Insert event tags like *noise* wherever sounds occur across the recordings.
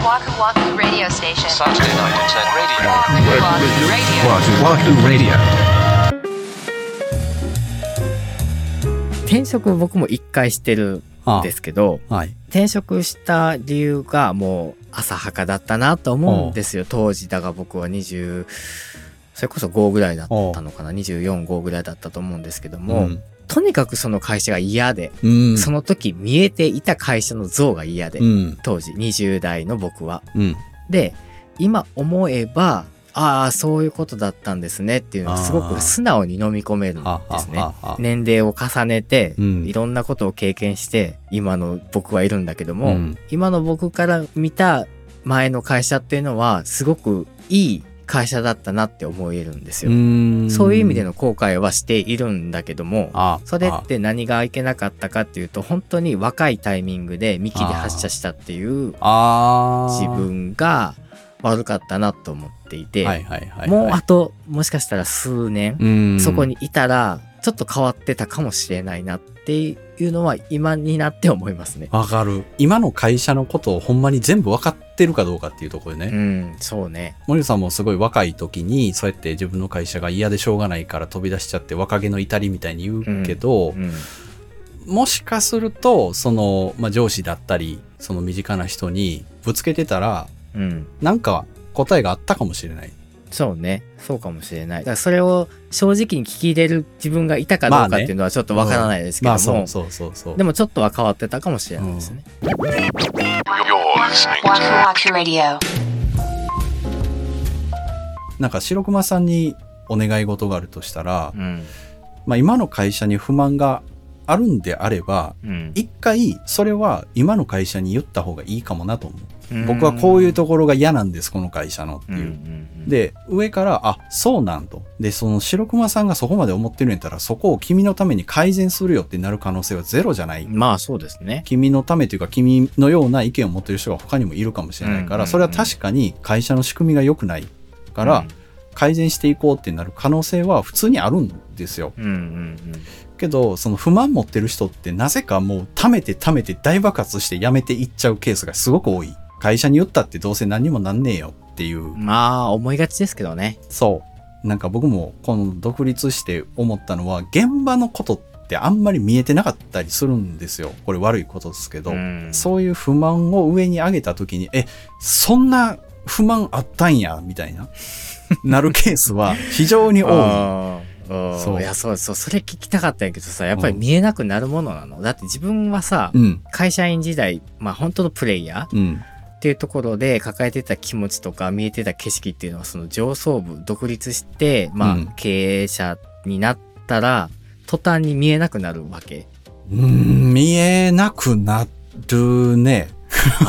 Waku Waku Radio Station. Saturday night at 10 radio. Waku Waku Radio. Wahoo Wahoo Radio. 転職僕も一回してるんですけど、はい。転職した理由がもう浅はかだったなと思うんですよ当時だが僕は20それこそ5ぐらいだったのかな？245ぐらいだったと思うんですけども、うんとにかくその会社が嫌で、うん。その時見えていた会社の像が嫌で、うん。当時20代の僕は。うん。で今思えばああそういうことだったんですねっていうのをすごく素直に飲み込めるんはですね。はは年齢を重ねて、うんいろんなことを経験して今の僕はいるんだけども、うん今の僕から見た前の会社っていうのはすごくいい会社だったなって思えるんですよ。んそういう意味での後悔はしているんだけどもあそれって何がいけなかったかっていうと本当に若いタイミングで幹で発射したっていう自分が悪かったなと思っていて。もうあともしかしたら数年、うんそこにいたらちょっと変わってたかもしれないなっていうのは今になって思いますね。わかる。今の会社のことをほんまに全部分かってるかどうかっていうところでね。うん、そうね。森さんもすごい若い時に、そうやって自分の会社が嫌でしょうがないから飛び出しちゃって若気の至りみたいに言うけど、うん、もしかすると、その、まあ、上司だったり、その身近な人にぶつけてたら、うん。なんか答えがあったかもしれない。そうね。そうかもしれない。だからそれを正直に聞き入れる自分がいたかどうかっていうのはちょっとわからないですけども、まあそうそうそうそう。でもちょっとは変わってたかもしれないですね。Waku Radio. なんか白熊さんにお願い事があるとしたら、うん。まあ今の会社に不満があるんであれば、うん。一回それは今の会社に言った方がいいかもなと思う。うん僕はこういうところが嫌なんです、この会社のってうんいう。うんうん、で、上から、あ、そうなんと。で、その白熊さんがそこまで思ってるんやったら、そこを君のために改善するよってなる可能性はゼロじゃない。まあそうですね。君のためというか、君のような意見を持ってる人が他にもいるかもしれないから、うんうんうんそれは確かに会社の仕組みが良くないから、改善していこうってなる可能性は普通にあるんですよ。うん、うんうんけど、その不満持ってる人ってなぜかもう溜めて溜めて大爆発して辞めていっちゃうケースがすごく多い。会社に言ったってどうせ何にもなんねえよっていううん。まあ思いがちですけどね。そう。なんか僕もこの独立して思ったのは、現場のことってあんまり見えてなかったりするんですよ。これ悪いことですけど。うんそういう不満を上に上げた時に、え、そんな不満あったんや、みたいな、なるケースは非常に多い。*laughs* う。いやそうそうそれ聞きたかったんやけどさやっぱり見えなくなるものなの？だって自分はさ、うん、会社員時代まあ本当のプレイヤーうん、っていうところで抱えてた気持ちとか見えてた景色っていうのはその上層部独立してまあ、うん。経営者になったら途端に見えなくなるわけ。うん見えなくなるね。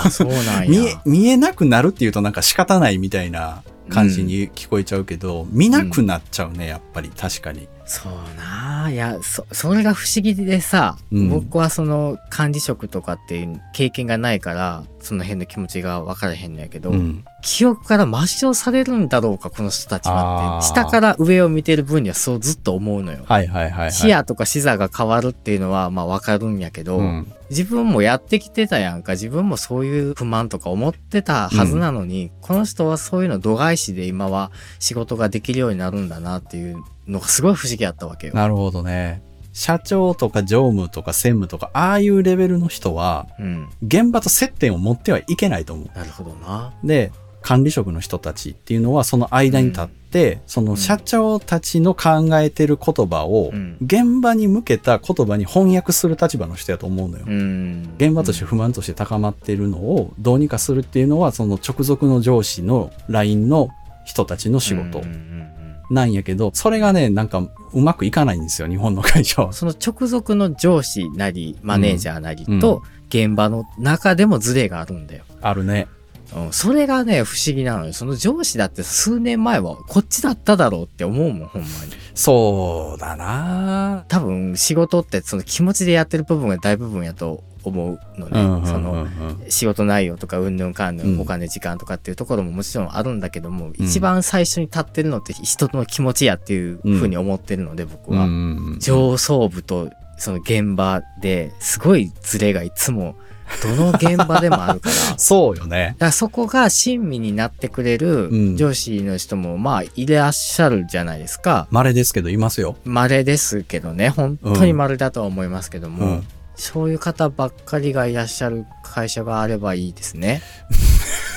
あそうなんや。*laughs* 見え、見えなくなるっていうとなんか仕方ないみたいな感じに聞こえちゃうけど、見なくなっちゃうね、やっぱり。確かに。そうなあいやそそれが不思議でさ、うん。僕はその管理職とかっていう経験がないからその辺の気持ちが分からへんのやけど、うん。記憶から抹消されるんだろうかこの人たちはって下から上を見てる分にはそうずっと思うのよ。はいはいはい、はい。視野とか視座が変わるっていうのはまあ分かるんやけど、うん。自分もやってきてたやんか自分もそういう不満とか思ってたはずなのに、この人はそういうの度外視で今は仕事ができるようになるんだなっていうのがすごい不思議やったわけよ。なるほどね。社長とか常務とか専務とか、ああいうレベルの人は、うん、現場と接点を持ってはいけないと思う。なるほどな。で、管理職の人たちっていうのは、その間に立って、その社長たちの考えてる言葉をうん、現場に向けた言葉に翻訳する立場の人やと思うのよ。うん。現場として不満として高まっているのをどうにかするっていうのは、その直属の上司の LINE の人たちの仕事うんうんうんなんやけど、それがね、なんかうまくいかないんですよ、日本の会社は。その直属の上司なりマネージャーなりうんと現場の中でもズレがあるんだよ。あるね。うん、それがね不思議なのよ。その上司だって数年前はこっちだっただろうって思うもんほんまに。そうだな多分仕事ってその気持ちでやってる部分が大部分やと思うのね。うんうんうんうんその仕事内容とかうんぬんかんぬうんんお金時間とかっていうところももちろんあるんだけども、一番最初に立ってるのって人の気持ちやっていうふうに思ってるので僕は。うんうんうん上層部とその現場ですごいズレがいつもどの現場でもあるから。*laughs* そうよね。らそこが親身になってくれるうん上司の人もまあいらっしゃるじゃないですか。稀ですけど、いますよ。稀ですけどね、本当に稀だとは思いますけども、うんそういう方ばっかりがいらっしゃる会社があればいいですね。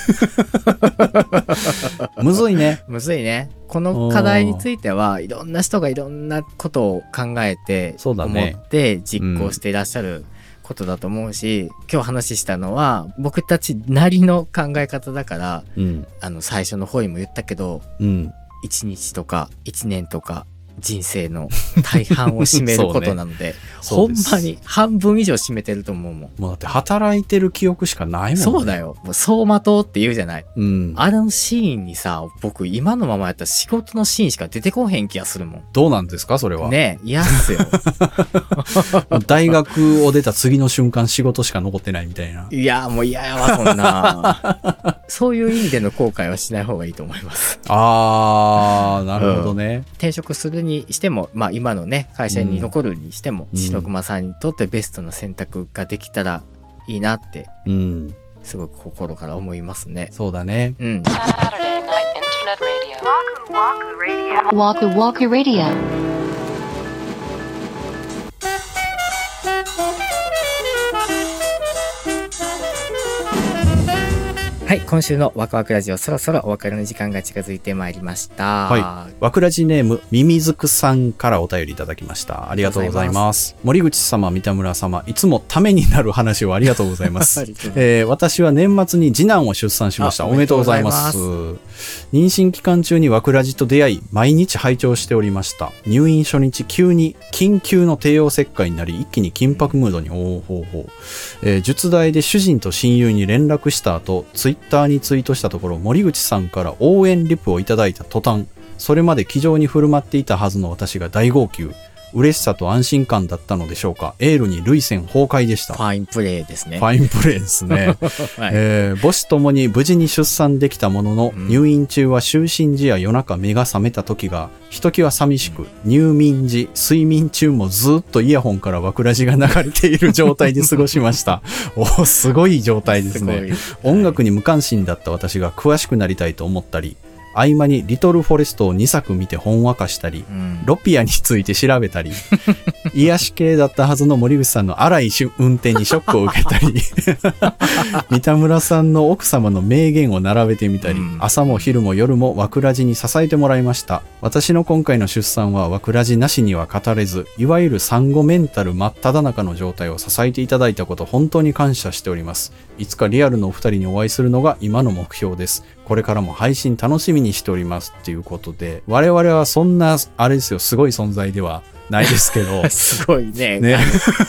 *laughs* むずいね。*laughs* むずいね。この課題についてはいろんな人がいろんなことを考えて、思って実行していらっしゃることだと思うし、今日話したのは僕たちなりの考え方だから、うん。あの最初の方にも言ったけど、うん。1日とか1年とか人生の大半を占めることなので、*laughs* ねほんまに半分以上占めてると思うもん。もうだって働いてる記憶しかないもんね。そうだよ。もう走馬灯って言うじゃない。うん。あのシーンにさ、僕今のままやったら仕事のシーンしか出てこへん気がするもん。どうなんですかそれは？ねえ、嫌っすよ。*laughs* 大学を出た次の瞬間仕事しか残ってないみたいな。いや、もう嫌やわ、そんな。*laughs* そういう意味での後悔はしない方がいいと思います。あー、なるほどね。転職するにしても、まあ今のね、会社に残るにしても、うん篠熊さんにとってベストな選択ができたらいいなって、うん。すごく心から思いますね。そうだね。うん。Saturday Night Internet Radio. はい、今週のワクワクラジオ、そろそろお別れの時間が近づいてまいりました。はい。わくらじネーム、ミミズクさんからお便りいただきました。ありがとうございます。森口様、三田村様、いつもためになる話を *laughs* ありがとうございます。えー私は年末に次男を出産しました。あおめでとうございます。お妊娠期間中にわくらじと出会い、毎日拝聴しておりました。入院初日、急に緊急の帝王切開になり、一気に緊迫ムードに、おうほう。えー術代で主人と親友に連絡した後、ツイッターにツイートしたところ、森口さんから応援リプをいただいた途端、それまで気丈に振る舞っていたはずの私が大号泣。嬉しさと安心感だったのでしょうか。エールに涙腺崩壊でした。ファインプレーですね。ファインプレーですね。*laughs* はいえー母子ともに無事に出産できたものの、うん入院中は就寝時や夜中目が覚めた時が、ひときわ寂しく、入眠時、睡眠中もずっとイヤホンからわくらじが流れている状態で過ごしました。*laughs* おすごい状態ですね。す音楽に無関心だった私が詳しくなりたいと思ったり、合間にリトルフォレストを2作見てほんわかしたり、うんロピアについて調べたり、*laughs* 癒し系だったはずの森口さんの荒いし運転にショックを受けたり、*laughs* 三田村さんの奥様の名言を並べてみたり、うん朝も昼も夜もわくらじに支えてもらいました。私の今回の出産はわくらじなしには語れず、いわゆる産後メンタル真っ只中の状態を支えていただいたこと本当に感謝しております。いつかリアルのお二人にお会いするのが今の目標です。これからも配信楽しみにしておりますっていうことで、我々はそんな、あれですよ、すごい存在ではないですけど、*laughs* すごいね。ね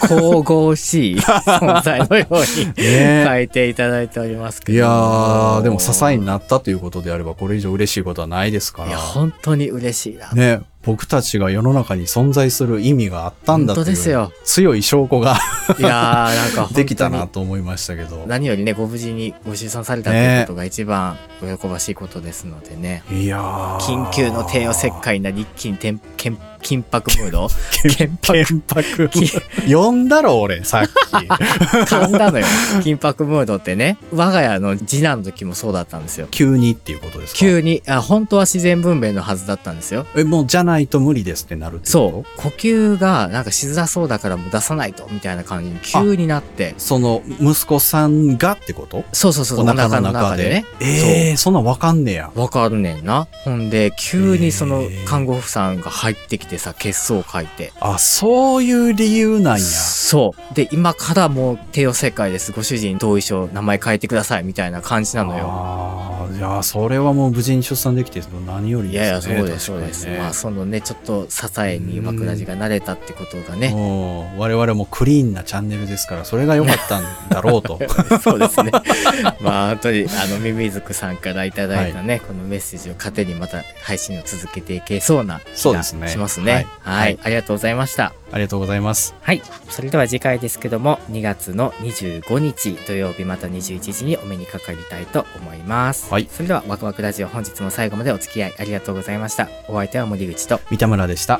神々しい *laughs* 存在のようにね書いていただいておりますけど。いやー、でも支えになったということであれば、これ以上嬉しいことはないですから。いや、本当に嬉しいな。ね、僕たちが世の中に存在する意味があったんだという本当ですよ強い証拠がいやー、なんか *laughs* できたなと思いましたけど。何よりね、ご無事にご出産されたということが一番お喜ばしいことですのでね。いやー。緊急の帝王切開になり一気にてんけん緊迫ムード？緊緊迫。き呼 *laughs* んだろ、俺、さっき。*laughs* 噛んだのよ。緊迫ムードってね。我が家の次男の時もそうだったんですよ。急にっていうことですか？急に、あ、本当は自然分娩のはずだったんですよ。え、もうじゃないと無理ですってなるってそう。呼吸がなんかしづらそうだからもう出さないと、みたいな感じに急になって。その、息子さんがってこと？そうそうそう、お腹の中で。ね。ええー、そんなんわかんねや。わかるねんな。ほんで、急にその看護婦さんが入ってきてさ、血相を書いて。あ、そういう理由なんや。そう。で、今からもう帝王切開です。ご主人同意書、名前変えてください。みたいな感じなのよ。いや、それはもう無事に出産できて何よりいですね。やいや、そうです、そうです。まあ、そのね、ちょっと支えに枕地が慣れたってことがね。もう我々もクリーンなチャンネルですから、それが良かったんだろうと。*laughs* そうですね。まあ、本当に、あの、ミミズクさんからいただいたね、このメッセージを糧にまた配信を続けていけそうな気がそうですねしますね。はいはい。はいありがとうございました。ありがとうございます。はい。それでは次回ですけども、2月の25日土曜日また21時にお目にかかりたいと思います。はいそれでは、ワクワクラジオ本日も最後までお付き合いありがとうございました。お相手は森口と、三田村でした。